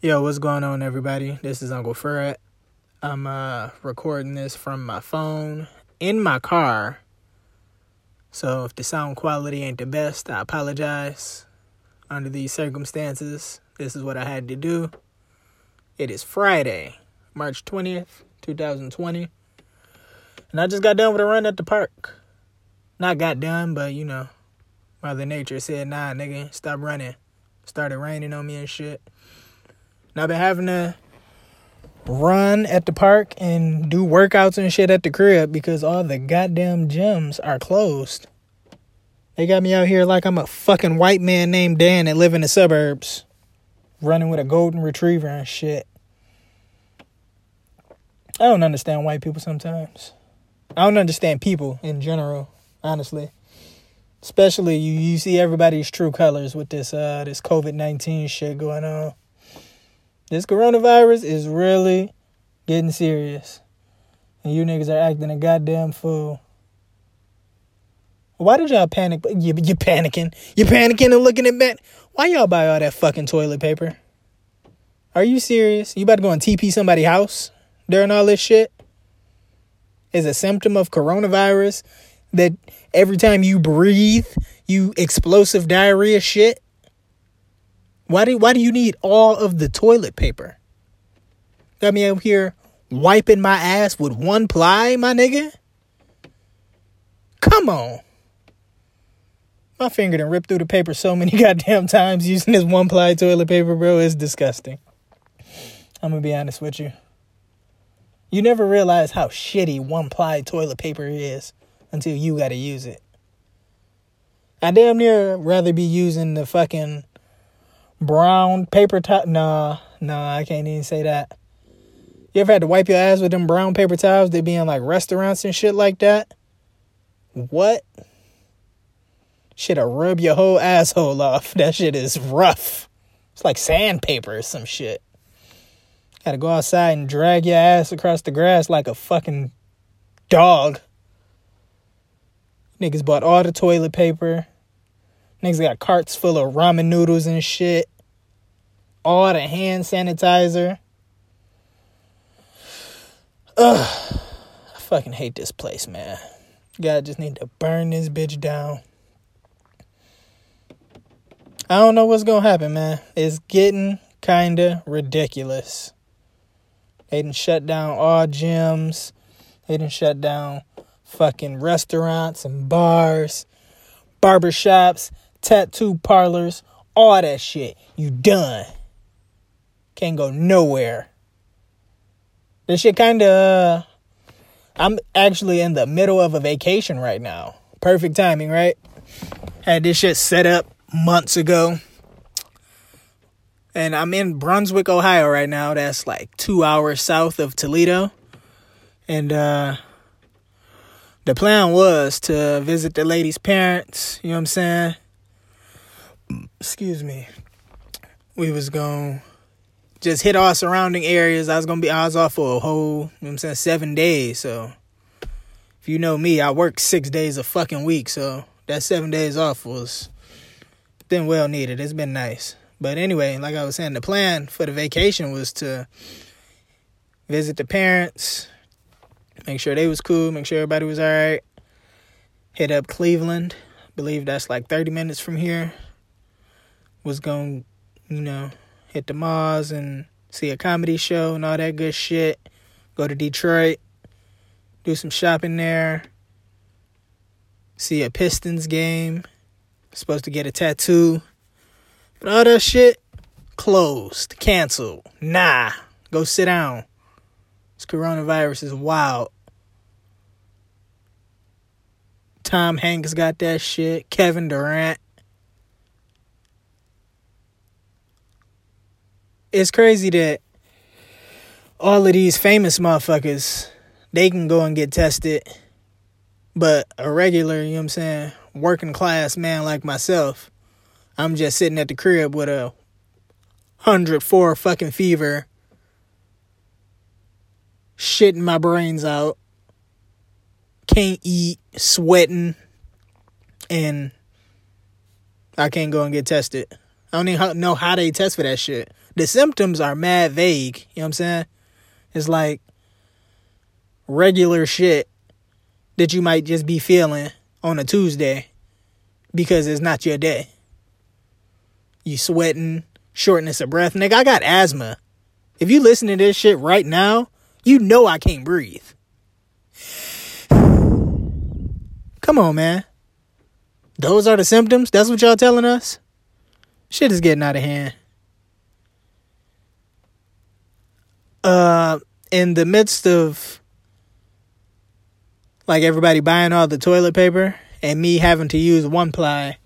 Yo, what's going on, everybody? This is Uncle Fred. I'm uh, recording this from my phone in my car. So if the sound quality ain't the best, I apologize. Under these circumstances, this is what I had to do. It is Friday, March 20th, 2020. And I just got done with a run at the park. Not got done, but you know, Mother Nature said, nah, nigga, stop running. Started raining on me and shit. And I've been having to run at the park and do workouts and shit at the crib because all the goddamn gyms are closed. They got me out here like I'm a fucking white man named Dan that live in the suburbs, running with a golden retriever and shit. I don't understand white people sometimes. I don't understand people in general, honestly. Especially you, you see everybody's true colors with this uh this COVID nineteen shit going on. This coronavirus is really getting serious. And you niggas are acting a goddamn fool. Why did y'all panic? You, you panicking. You panicking and looking at me. Why y'all buy all that fucking toilet paper? Are you serious? You about to go and TP somebody's house during all this shit? Is a symptom of coronavirus that every time you breathe, you explosive diarrhea shit? Why do why do you need all of the toilet paper? Got me out here wiping my ass with one ply, my nigga? Come on. My finger done ripped through the paper so many goddamn times using this one ply toilet paper, bro. It's disgusting. I'm gonna be honest with you. You never realize how shitty one ply toilet paper is until you gotta use it. I damn near rather be using the fucking brown paper towel. Nah, nah, I can't even say that. You ever had to wipe your ass with them brown paper towels? They be in like restaurants and shit like that. What? Shit'll rub your whole asshole off. That shit is rough. It's like sandpaper or some shit. Gotta go outside and drag your ass across the grass like a fucking dog. Niggas bought all the toilet paper. Niggas got carts full of ramen noodles and shit. All the hand sanitizer. Ugh. I fucking hate this place, man. God just need to burn this bitch down. I don't know what's gonna happen, man. It's getting kinda ridiculous. They didn't shut down all gyms. They didn't shut down fucking restaurants and bars, barbershops, tattoo parlors, all that shit. You done. Can't go nowhere. This shit kind of. Uh, I'm actually in the middle of a vacation right now. Perfect timing, right? Had this shit set up months ago. And I'm in Brunswick, Ohio right now. That's like two hours south of Toledo. And uh, the plan was to visit the lady's parents. You know what I'm saying? Excuse me. We was going just hit our surrounding areas. I was to be, was off for a whole, you know what I'm saying, seven days. So if you know me, I work six days a fucking week. So that seven days off was been well needed. It's been nice. But anyway, like I was saying, the plan for the vacation was to visit the parents, make sure they was cool, make sure everybody was all right. Hit up Cleveland. I believe that's like 30 minutes from here. Was going, you know, hit the malls and see a comedy show and all that good shit. Go to Detroit, do some shopping there. See a Pistons game. Supposed to get a tattoo. But all that shit, closed, canceled. Nah, go sit down. This coronavirus is wild. Tom Hanks got that shit. Kevin Durant. It's crazy that all of these famous motherfuckers, they can go and get tested. But a regular, you know what I'm saying, working class man like myself, I'm just sitting at the crib with a 104 fucking fever, shitting my brains out, can't eat, sweating, and I can't go and get tested. I don't even know how they test for that shit. The symptoms are mad vague. You know what I'm saying? It's like regular shit that you might just be feeling on a Tuesday because it's not your day. You sweating, shortness of breath. Nigga, I got asthma. If you listen to this shit right now, you know I can't breathe. Come on, man. Those are the symptoms? That's what y'all telling us? Shit is getting out of hand. Uh in the midst of like everybody buying all the toilet paper and me having to use one ply,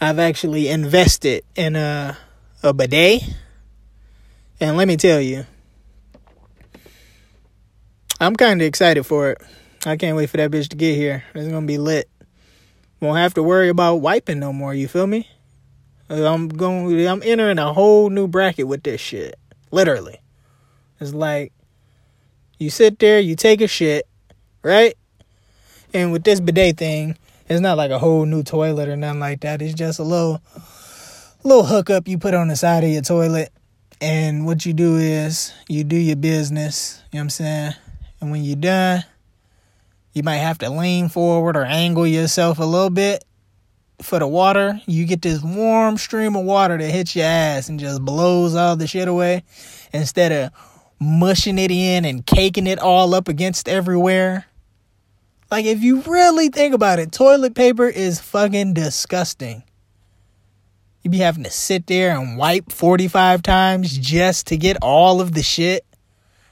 I've actually invested in a a bidet. And let me tell you, I'm kind of excited for it. I can't wait for that bitch to get here. It's gonna be lit. Won't have to worry about wiping no more. You feel me? I'm going. I'm entering a whole new bracket with this shit. Literally, it's like you sit there, you take a shit, right? And with this bidet thing, it's not like a whole new toilet or nothing like that. It's just a little little hookup you put on the side of your toilet. And what you do is you do your business, you know what I'm saying? And when you're done, you might have to lean forward or angle yourself a little bit for the water. You get this warm stream of water that hits your ass and just blows all the shit away instead of mushing it in and caking it all up against everywhere. Like, if you really think about it, toilet paper is fucking disgusting. You be having to sit there and wipe 45 times just to get all of the shit.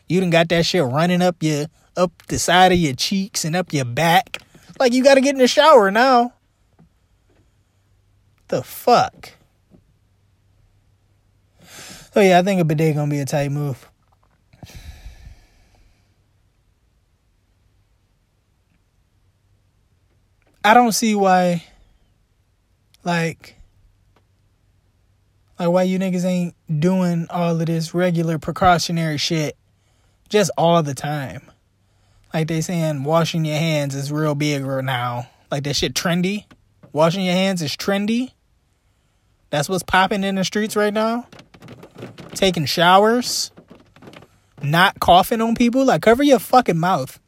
You done got that shit running up your up the side of your cheeks and up your back. Like you gotta get in the shower now. The fuck? Oh yeah, I think a bidet gonna be a tight move. I don't see why, like, like why you niggas ain't doing all of this regular precautionary shit just all the time. Like they saying washing your hands is real big right now. Like that shit trendy. Washing your hands is trendy. That's what's popping in the streets right now. Taking showers. Not coughing on people. Like cover your fucking mouth.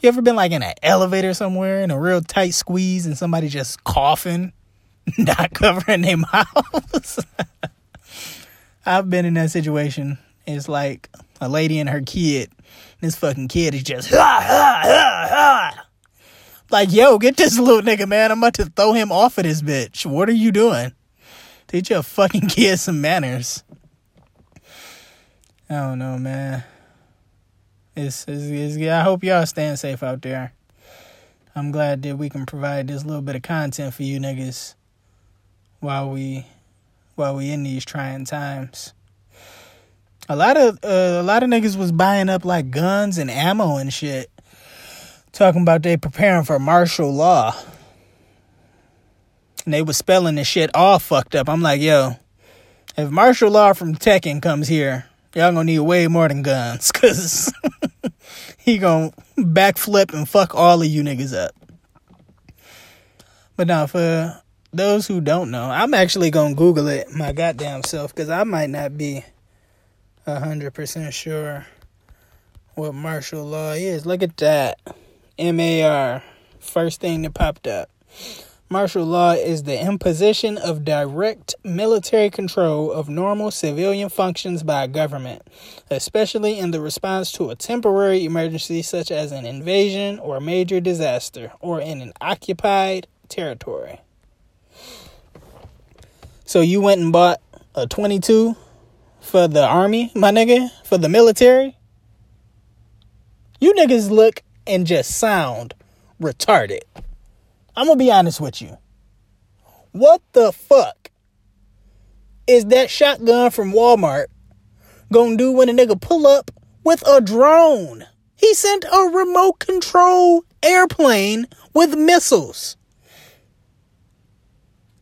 You ever been like in an elevator somewhere in a real tight squeeze and somebody just coughing, not covering their mouths? I've been in that situation. It's like a lady and her kid. This fucking kid is just ha ha ha ha. Like, yo, get this little nigga, man. I'm about to throw him off of this bitch. What are you doing? Teach your fucking kid some manners. I don't know, man. It's, it's, it's, I hope y'all staying safe out there. I'm glad that we can provide this little bit of content for you niggas while we while we in these trying times. A lot of uh, a lot of niggas was buying up like guns and ammo and shit, talking about they preparing for martial law, and they was spelling the shit all fucked up. I'm like, yo, if Marshall Law from Tekken comes here, y'all gonna need way more than guns, cause he gonna backflip and fuck all of you niggas up. But now, for those who don't know, I'm actually gonna Google it my goddamn self because I might not be hundred percent sure what martial law is. Look at that, M A R, first thing that popped up. Martial law is the imposition of direct military control of normal civilian functions by a government, especially in the response to a temporary emergency such as an invasion or major disaster, or in an occupied territory. So you went and bought a 22 for the army, my nigga, for the military? You niggas look and just sound retarded. I'm gonna be honest with you. What the fuck is that shotgun from Walmart gonna do when a nigga pull up with a drone? He sent a remote control airplane with missiles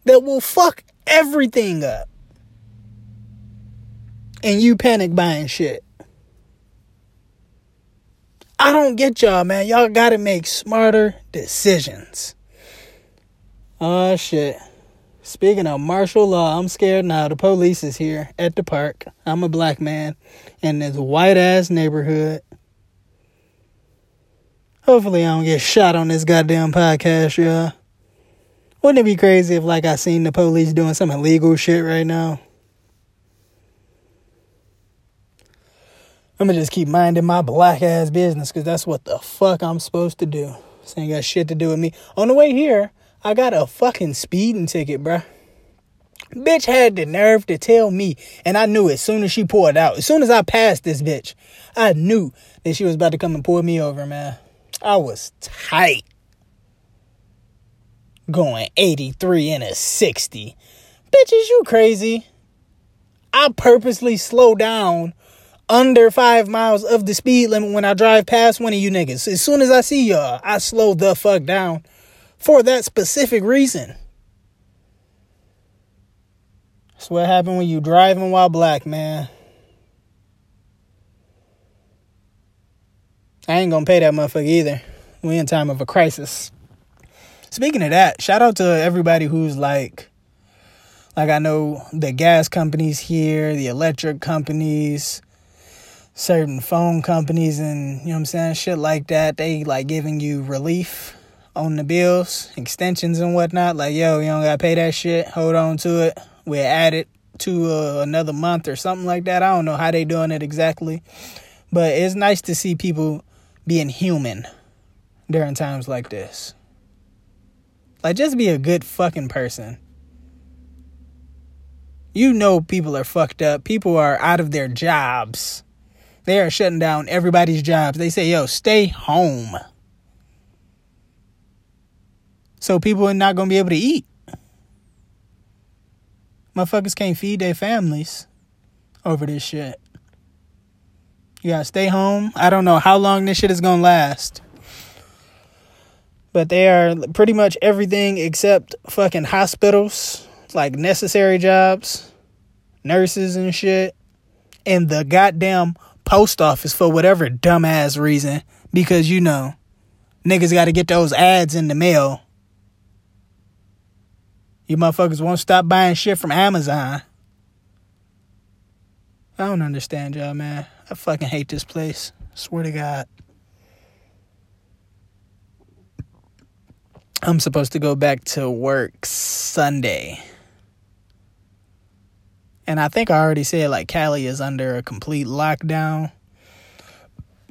that will fuck everything up. And you panic buying shit. I don't get y'all, man. Y'all gotta make smarter decisions. Oh shit. Speaking of martial law, I'm scared now. The police is here at the park. I'm a black man in this white ass neighborhood. Hopefully, I don't get shot on this goddamn podcast, y'all. Wouldn't it be crazy if, like, I seen the police doing some illegal shit right now? I'm gonna just keep minding my black ass business because that's what the fuck I'm supposed to do. This ain't got shit to do with me. On the way here, I got a fucking speeding ticket, bruh. Bitch had the nerve to tell me, and I knew as soon as she pulled out, as soon as I passed this bitch, I knew that she was about to come and pull me over, man. I was tight. Going 83 and a 60. Bitch, is you crazy? I purposely slow down under five miles of the speed limit when I drive past one of you niggas. As soon as I see y'all, I slow the fuck down for that specific reason. That's what happened when you driving while black, man. I ain't gonna pay that motherfucker either. We in time of a crisis. Speaking of that, shout out to everybody who's like like I know the gas companies here, the electric companies, certain phone companies and you know what I'm saying, shit like that, they like giving you relief on the bills, extensions and whatnot. Like, yo, you don't gotta pay that shit. Hold on to it. We'll add it to uh, another month or something like that. I don't know how they doing it exactly, but it's nice to see people being human during times like this. Like, just be a good fucking person. You know, people are fucked up. People are out of their jobs. They are shutting down everybody's jobs. They say, yo, stay home so people are not gonna be able to eat. Motherfuckers can't feed their families over this shit. You gotta stay home. I don't know how long this shit is gonna last. But they are pretty much everything except fucking hospitals, like necessary jobs, nurses and shit, and the goddamn post office for whatever dumbass reason. Because you know, niggas gotta get those ads in the mail you motherfuckers won't stop buying shit from Amazon. I don't understand y'all, man. I fucking hate this place. swear to God. I'm supposed to go back to work Sunday. And I think I already said like Cali is under a complete lockdown.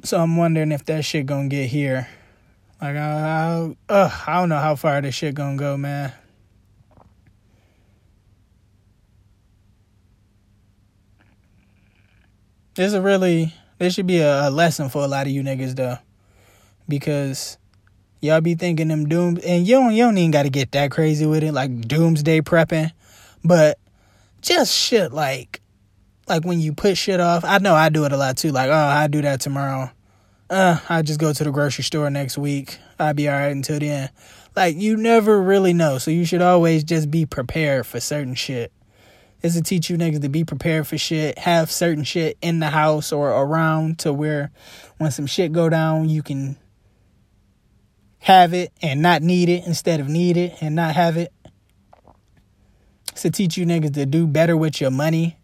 So I'm wondering if that shit gonna get here. Like I, I, uh, I don't know how far this shit gonna go, man. This is really this should be a, a, lesson for a lot of you niggas though, because y'all be thinking them doom and you don't you don't even got to get that crazy with it like doomsday prepping, but just shit like like when you put shit off. I know I do it a lot too. Like oh I do that tomorrow. Uh, I just go to the grocery store next week. I'll be alright until then. Like you never really know, so you should always just be prepared for certain shit is to teach you niggas to be prepared for shit, have certain shit in the house or around to where when some shit go down, you can have it and not need it instead of need it and not have it. It's to teach you niggas to do better with your money.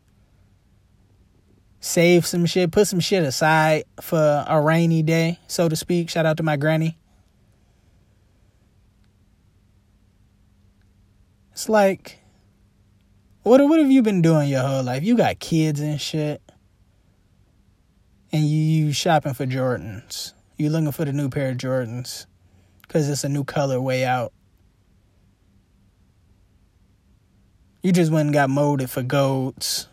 Save some shit, put some shit aside for a rainy day, so to speak. Shout out to my granny. It's like what what have you been doing your whole life? You got kids and shit. And you, you shopping for Jordans. You looking for the new pair of Jordans. Cause it's a new color way out. You just went and got molded for goats.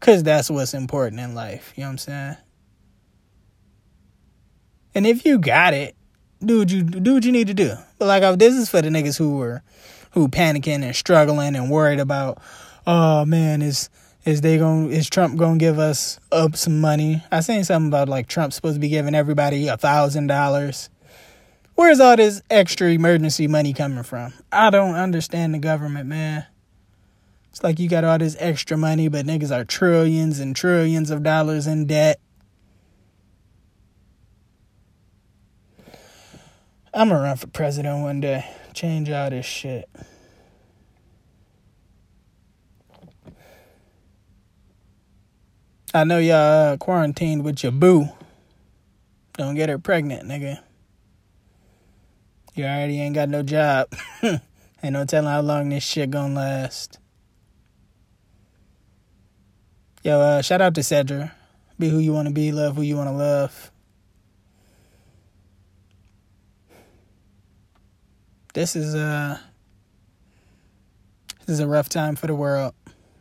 Cause that's what's important in life. You know what I'm saying? And if you got it, do what you do what you need to do. But like this is for the niggas who were who panicking and struggling and worried about, oh man, is is they going is Trump gonna give us up some money? I seen something about like Trump supposed to be giving everybody a thousand dollars. Where's all this extra emergency money coming from? I don't understand the government, man. It's like you got all this extra money, but niggas are trillions and trillions of dollars in debt. I'm gonna run for president one day. change all this shit. I know y'all uh, quarantined with your boo. Don't get her pregnant, nigga. You already ain't got no job. ain't no telling how long this shit gonna last. Yo, uh, shout out to Cedra. Be who you want to be, love who you want to love. This is a this is a rough time for the world.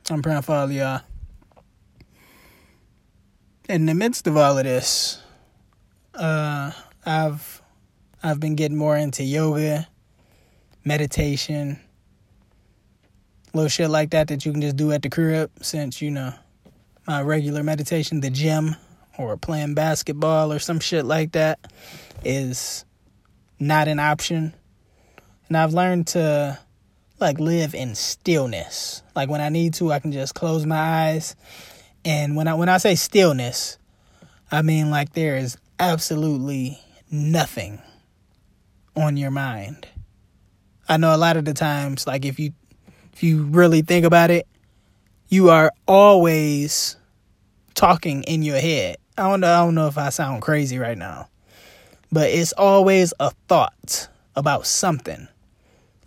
I'm praying for all y'all. In the midst of all of this, uh, I've I've been getting more into yoga, meditation, little shit like that that you can just do at the crib since you know my regular meditation, the gym or playing basketball or some shit like that is not an option. And I've learned to like live in stillness. Like when I need to, I can just close my eyes. And when I when I say stillness, I mean like there is absolutely nothing on your mind. I know a lot of the times like if you if you really think about it, you are always talking in your head. I don't know I don't know if I sound crazy right now. But it's always a thought about something.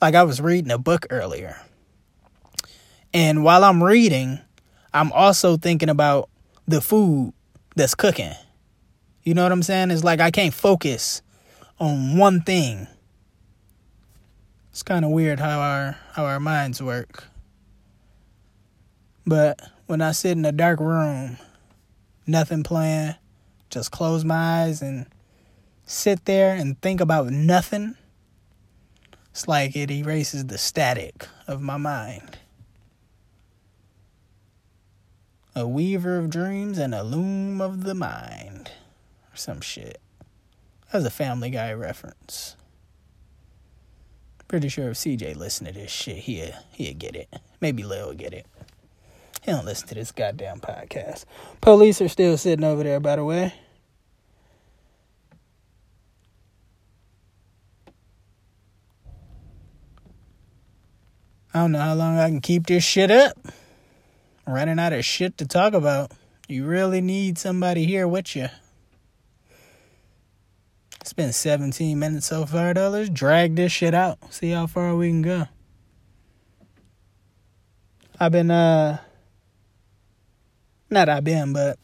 Like I was reading a book earlier. And while I'm reading, I'm also thinking about the food that's cooking. You know what I'm saying? It's like I can't focus on one thing. It's kind of weird how our how our minds work. But when I sit in a dark room, nothing playing, just close my eyes and sit there and think about nothing, it's like it erases the static of my mind. A weaver of dreams and a loom of the mind. Or some shit. That's a Family Guy reference. Pretty sure if CJ listened to this shit, he'll, he'll get it. Maybe Lil will get it. He don't listen to this goddamn podcast. Police are still sitting over there, by the way. I don't know how long I can keep this shit up. I'm running out of shit to talk about. You really need somebody here with you. It's been 17 minutes so far, though. Let's drag this shit out. See how far we can go. I've been, uh, not I've been, but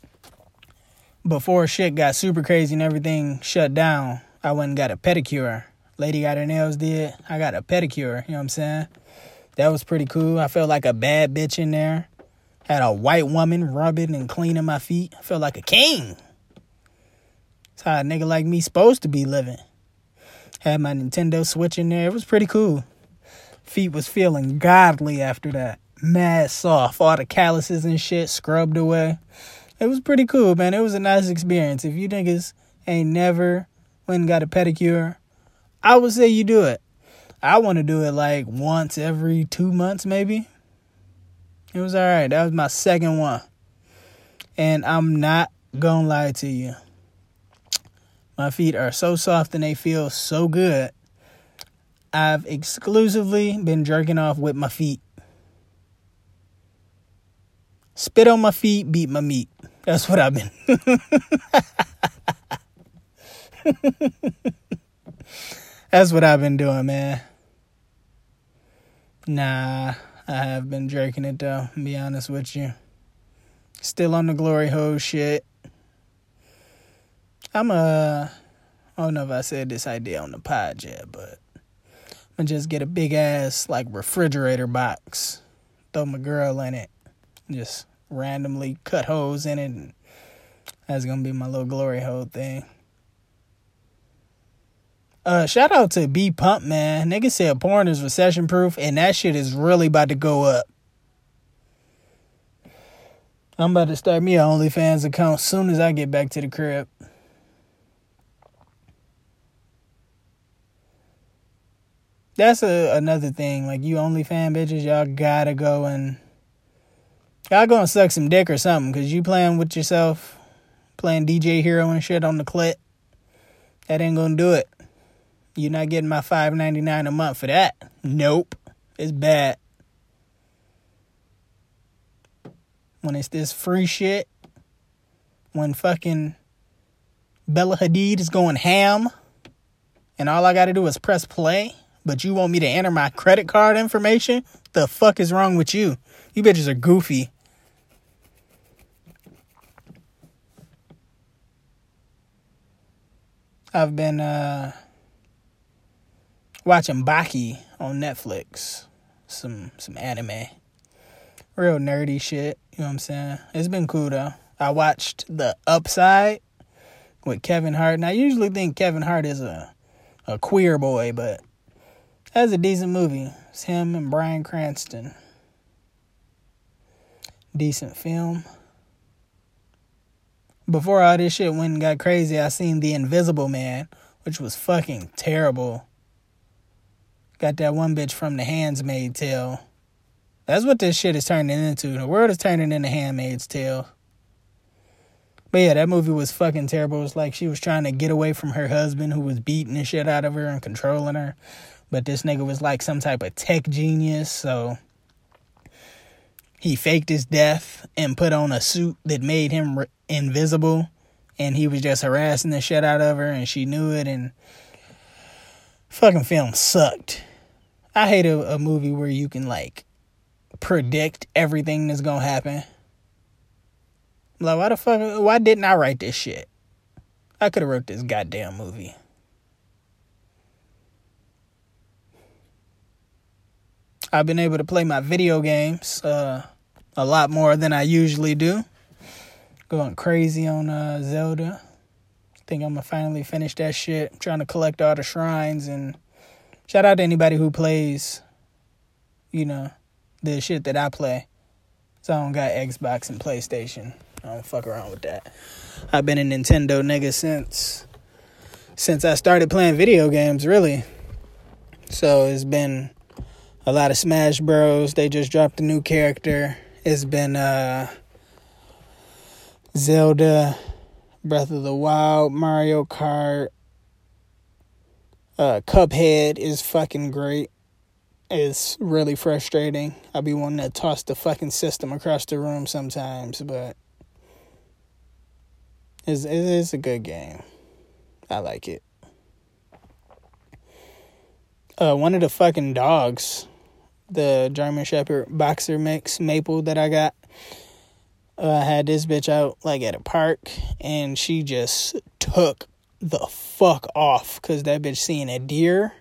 before shit got super crazy and everything shut down, I went and got a pedicure. Lady got her nails did. I got a pedicure, you know what I'm saying? That was pretty cool. I felt like a bad bitch in there. Had a white woman rubbing and cleaning my feet. I felt like a king. That's how a nigga like me supposed to be living. Had my Nintendo Switch in there. It was pretty cool. Feet was feeling godly after that. Mad soft. All the calluses and shit scrubbed away. It was pretty cool, man. It was a nice experience. If you niggas ain't never went and got a pedicure, I would say you do it. I want to do it like once every two months, maybe. It was all right. That was my second one. And I'm not going to lie to you. My feet are so soft and they feel so good. I've exclusively been jerking off with my feet. Spit on my feet, beat my meat. That's what I've been. That's what I've been doing, man. Nah, I have been jerking it though, be honest with you. Still on the glory hole shit. I'm a I don't know if I said this idea on the pod yet, but I'm gonna just get a big ass like refrigerator box, throw my girl in it, just randomly cut holes in it, that's gonna be my little glory hole thing. Uh, shout out to B Pump, man. Nigga said porn is recession proof, and that shit is really about to go up. I'm about to start me an OnlyFans account soon as I get back to the crib. That's a, another thing. Like you OnlyFans bitches, y'all gotta go and y'all gonna suck some dick or something, cause you playing with yourself, playing DJ Hero and shit on the clit. That ain't gonna do it. You're not getting my five ninety nine a month for that. Nope. It's bad. When it's this free shit, when fucking Bella Hadid is going ham, and all I gotta do is press play, but you want me to enter my credit card information? The fuck is wrong with you? You bitches are goofy. I've been uh watching Baki on Netflix. Some some anime. Real nerdy shit, you know what I'm saying? It's been cool though. I watched The Upside with Kevin Hart. And I usually think Kevin Hart is a a queer boy, but that's a decent movie. It's him and Bryan Cranston. Decent film. Before all this shit went and got crazy, I seen The Invisible Man, which was fucking terrible. Got that one bitch from The Handmaid's Tale. That's what this shit is turning into. The world is turning into Handmaid's Tale. But yeah, that movie was fucking terrible. It was like she was trying to get away from her husband who was beating the shit out of her and controlling her. But this nigga was like some type of tech genius, so he faked his death and put on a suit that made him re- invisible. And he was just harassing the shit out of her, and she knew it. And fucking film sucked. I hate a, a movie where you can like predict everything that's gonna happen. Like, why the fuck? Why didn't I write this shit? I could have wrote this goddamn movie. I've been able to play my video games uh, a lot more than I usually do. Going crazy on uh, Zelda. Think I'm gonna finally finish that shit. I'm trying to collect all the shrines and shout out to anybody who plays, you know, the shit that I play. So I don't got Xbox and PlayStation. I don't fuck around with that. I've been a Nintendo nigga since since I started playing video games, really. So it's been a lot of Smash Bros. They just dropped a new character. It's been uh Zelda, Breath of the Wild, Mario Kart. Uh Cuphead is fucking great. It's really frustrating. I be wanting to toss the fucking system across the room sometimes, but it's, it's a good game. I like it. Uh, one of the fucking dogs, the German Shepherd boxer mix maple that I got, uh, had this bitch out like at a park, and she just took the fuck off because that bitch seeing a deer.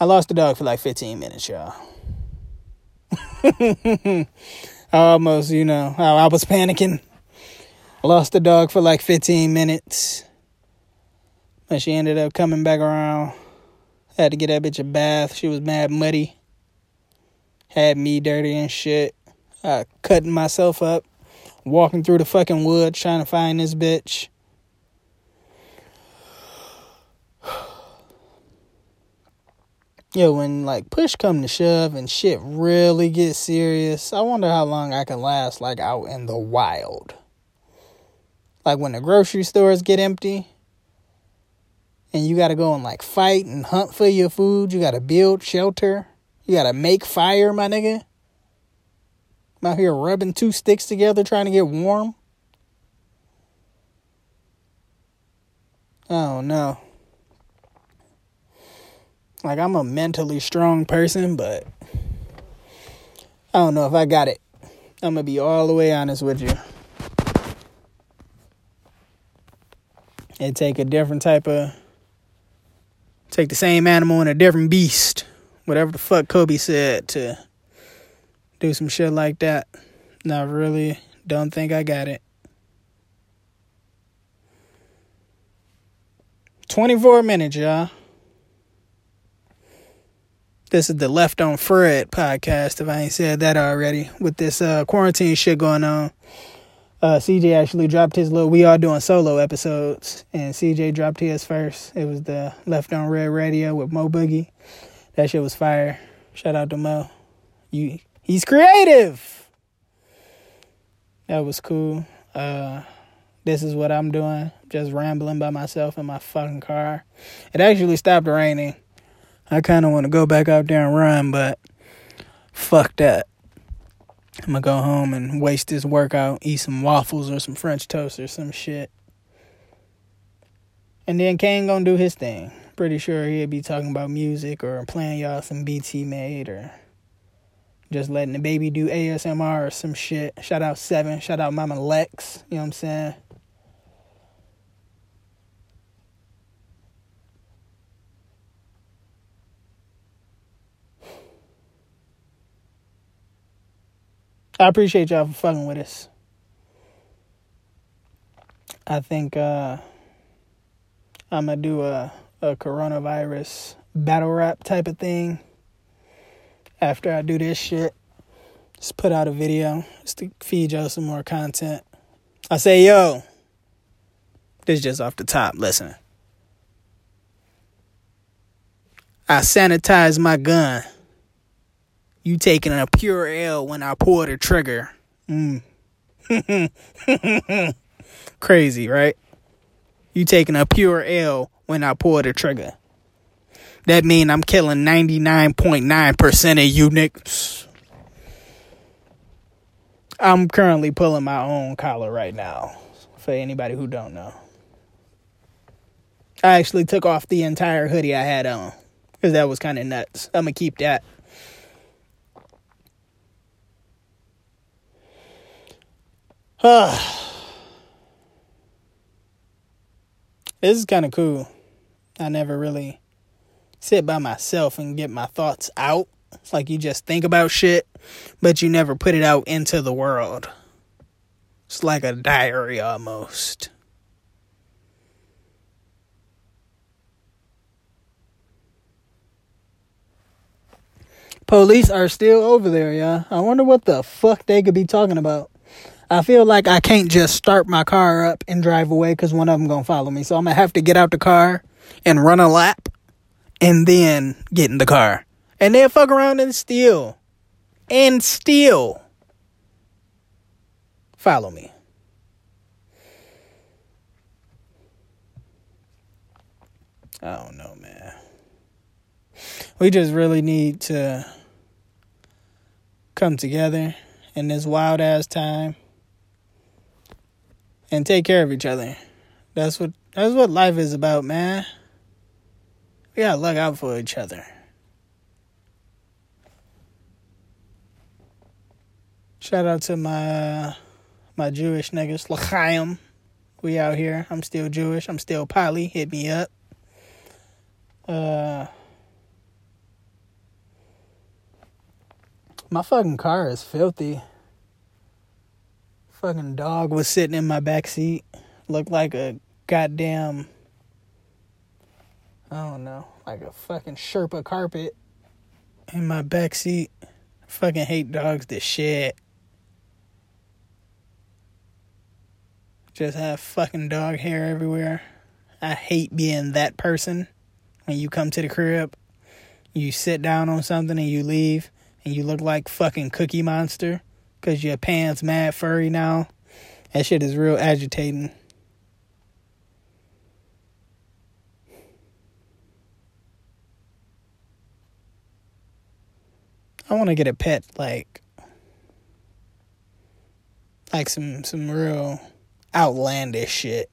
I lost the dog for like 15 minutes, y'all. I almost, you know, I, I was panicking. Lost the dog for like 15 minutes. But she ended up coming back around. Had to get that bitch a bath. She was mad muddy. Had me dirty and shit. Uh, cutting myself up. Walking through the fucking woods trying to find this bitch. Yo, when like push come to shove and shit really gets serious, I wonder how long I can last like out in the wild. Like when the grocery stores get empty and you gotta go and like fight and hunt for your food, you gotta build shelter, you gotta make fire, my nigga. I'm out here rubbing two sticks together trying to get warm. Oh no. Like I'm a mentally strong person, but I don't know if I got it. I'm gonna be all the way honest with you. It take a different type of take the same animal and a different beast. Whatever the fuck Kobe said to do some shit like that. Not really don't think I got it. 24 minutes, y'all. This is the Left on Fred podcast, if I ain't said that already, with this uh, quarantine shit going on uh, CJ actually dropped his little. We are doing solo episodes, and CJ dropped his first. It was the Left on Red Radio with Mo Boogie. That shit was fire. Shout out to Mo. You, he's creative. That was cool. Uh, this is what I'm doing. Just rambling by myself in my fucking car. It actually stopped raining. I kind of want to go back out there and run, but fuck that. I'm gonna go home and waste this workout, eat some waffles or some French toast or some shit. And then Kane gonna do his thing. Pretty sure he'll be talking about music or playing y'all some BT made or just letting the baby do ASMR or some shit. Shout out Seven. Shout out Mama Lex. You know what I'm saying? I appreciate y'all for fucking with us. I think uh, I'm gonna do a, a coronavirus battle rap type of thing after I do this shit. Just put out a video just to feed y'all some more content. I say, yo, this is just off the top. Listen. I sanitize my gun. You taking a pure L when I pull the trigger. Mm. Crazy, right? You taking a pure L when I pull the trigger. That mean I'm killing 99.9% of you niggas. I'm currently pulling my own collar right now. For anybody who don't know. I actually took off the entire hoodie I had on. Because that was kind of nuts. I'm going to keep that. this is kind of cool. I never really sit by myself and get my thoughts out. It's like you just think about shit, but you never put it out into the world. It's like a diary almost. Police are still over there, yeah. I wonder what the fuck they could be talking about. I feel like I can't just start my car up and drive away because one of them gonna follow me. So I'm gonna have to get out the car and run a lap, and then get in the car, and then fuck around and steal, and steal. Follow me. I don't know, man. We just really need to come together in this wild ass time and take care of each other. That's what that's what life is about, man. We gotta look out for each other. Shout out to my my Jewish niggas, L'chaim. We out here. I'm still Jewish. I'm still poly. Hit me up. Uh, my fucking car is filthy. Fucking dog was sitting in my back seat. Looked like a goddamn I don't know, like a fucking Sherpa carpet in my back seat. Fucking hate dogs to shit. Just have fucking dog hair everywhere. I hate being that person when you come to the crib, you sit down on something and you leave and you look like fucking Cookie Monster because your pants mad furry now. That shit is real agitating. I want to get a pet like like some some real outlandish shit.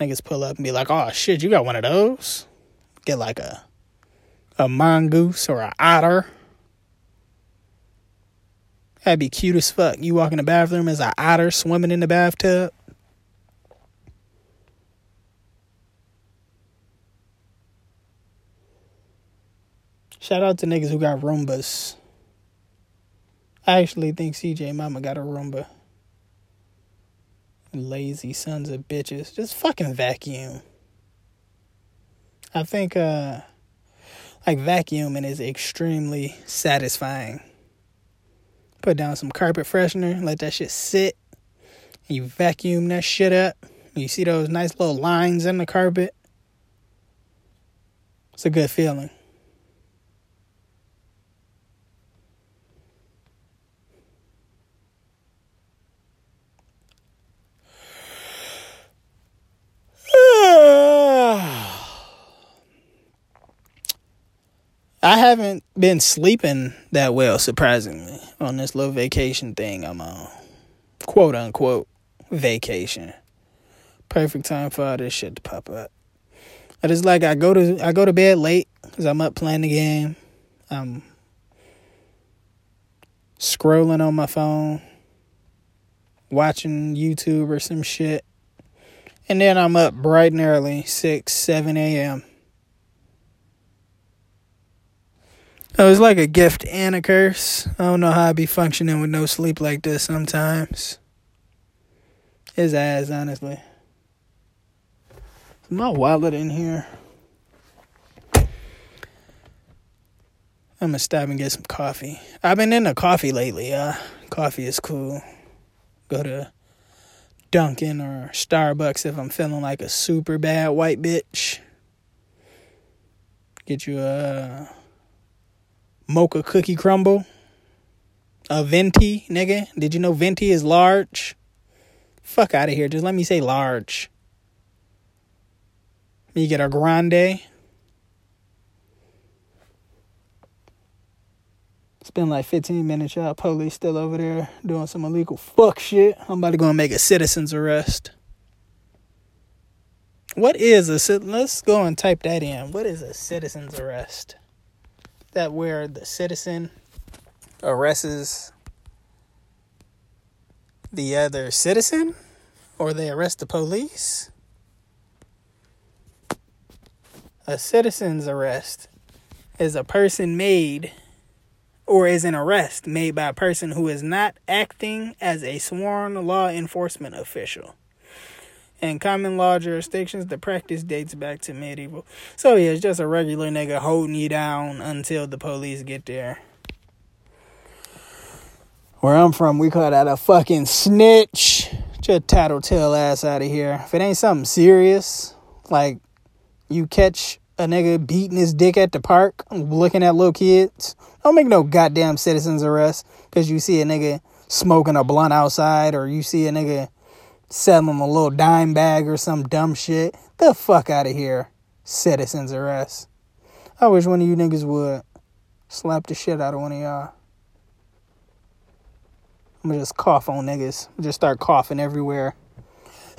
Niggas pull up and be like, "Oh shit, you got one of those?" Get like a a mongoose or a otter. That'd be cute as fuck. You walk in the bathroom as an otter swimming in the bathtub. Shout out to niggas who got Roombas. I actually think CJ Mama got a Roomba. Lazy sons of bitches. Just fucking vacuum. I think uh like vacuuming is extremely satisfying. Put down some carpet freshener, let that shit sit. You vacuum that shit up. You see those nice little lines in the carpet. It's a good feeling. I haven't been sleeping that well, surprisingly, on this little vacation thing I'm on. Quote unquote vacation. Perfect time for all this shit to pop up. But it's like I go to I go to bed late because I'm up playing the game. I'm scrolling on my phone, watching YouTube or some shit. And then I'm up bright and early, 6, 7 a.m. It was like a gift and a curse. I don't know how I'd be functioning with no sleep like this sometimes. His ass, honestly. My wallet in here? I'm gonna stop and get some coffee. I've been into coffee lately. Uh, coffee is cool. Go to Dunkin' or Starbucks if I'm feeling like a super bad white bitch. Get you a mocha cookie crumble. A venti, nigga. Did you know venti is large? Fuck out of here. Just let me say large. You get a grande. It's been like 15 minutes, y'all. Police still over there doing some illegal fuck shit. I'm about to go and make a citizen's arrest. What is a let's go and type that in. What is a citizen's arrest? That where the citizen arrests the other citizen or they arrest the police? A citizen's arrest is a person made or is an arrest made by a person who is not acting as a sworn law enforcement official. In common law jurisdictions, the practice dates back to medieval. So yeah, it's just a regular nigga holding you down until the police get there. Where I'm from, we call that a fucking snitch. Just tattletale ass out of here. If it ain't something serious, like you catch a nigga beating his dick at the park, looking at little kids, don't make no goddamn citizen's arrest because you see a nigga smoking a blunt outside or you see a nigga selling a little dime bag or some dumb shit. The fuck out of here. Citizen's arrest. I wish one of you niggas would slap the shit out of one of y'all. I'm gonna just cough on niggas. Just start coughing everywhere.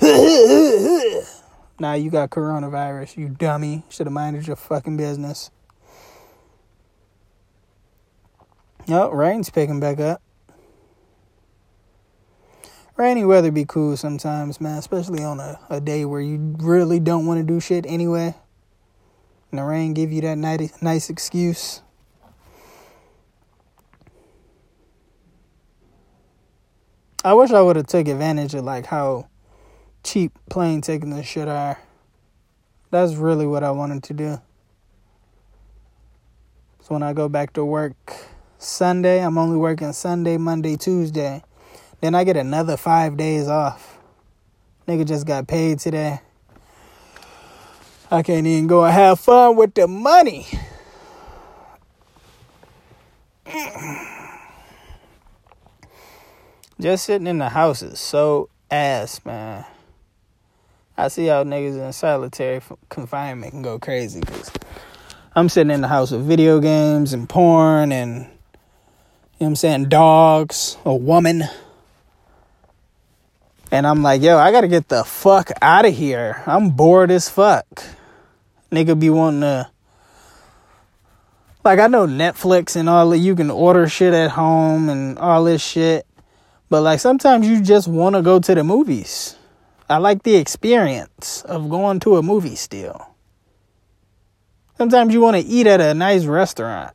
now you got coronavirus, you dummy. Should have minded your fucking business. Oh, rain's picking back up. Rainy weather be cool sometimes, man, especially on a, a day where you really don't want to do shit anyway. And the rain give you that nice, nice excuse. I wish I would have took advantage of like how cheap plane taking this shit are. That's really what I wanted to do. So when I go back to work Sunday. I'm only working Sunday, Monday, Tuesday. Then I get another five days off. Nigga just got paid today. I can't even go and have fun with the money. Just sitting in the house is so ass, man. I see how niggas in solitary confinement can go crazy because I'm sitting in the house with video games and porn and you know what I'm saying, dogs, a woman. And I'm like, yo, I gotta get the fuck out of here. I'm bored as fuck. Nigga be wanting to. Like, I know Netflix and all that, you can order shit at home and all this shit. But, like, sometimes you just wanna go to the movies. I like the experience of going to a movie still. Sometimes you wanna eat at a nice restaurant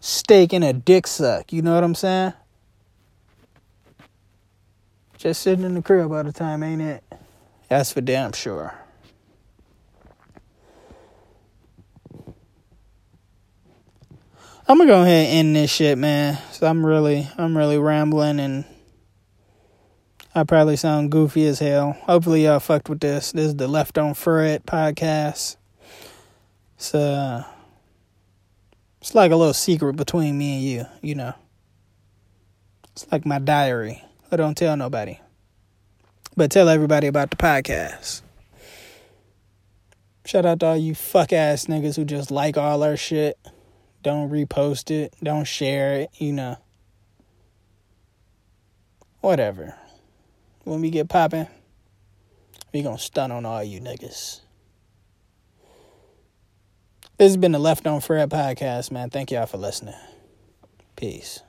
steak and a dick suck. You know what I'm saying? Just sitting in the crib all the time, ain't it? That's for damn sure. I'm gonna go ahead and end this shit, man. So I'm really, I'm really rambling, and I probably sound goofy as hell. Hopefully y'all fucked with this. This is the Left on Fred podcast. So. Uh, it's like a little secret between me and you, you know. It's like my diary. I don't tell nobody. But tell everybody about the podcast. Shout out to all you fuck ass niggas who just like all our shit. Don't repost it. Don't share it, you know. Whatever. When we get popping, we gonna stun on all you niggas. This has been the Left on Fred podcast, man. Thank y'all for listening. Peace.